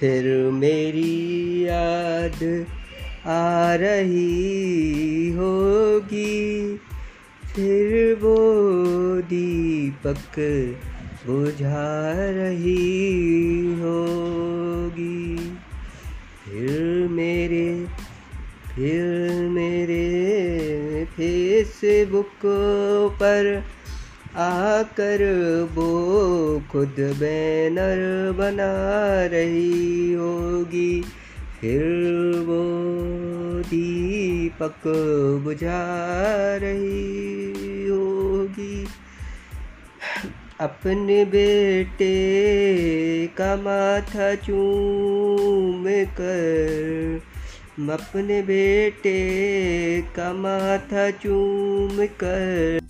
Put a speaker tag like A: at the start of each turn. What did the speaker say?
A: फिर मेरी याद आ रही होगी। फिर वो दीपक बुझा रही होगी। फिर मेरे फिर मेरे फेसबुक पर आकर वो खुद बैनर बना रही होगी। फिर वो दीपक बुझा रही होगी। अपने बेटे का माथा चूम कर, अपने बेटे का माथा चूम कर।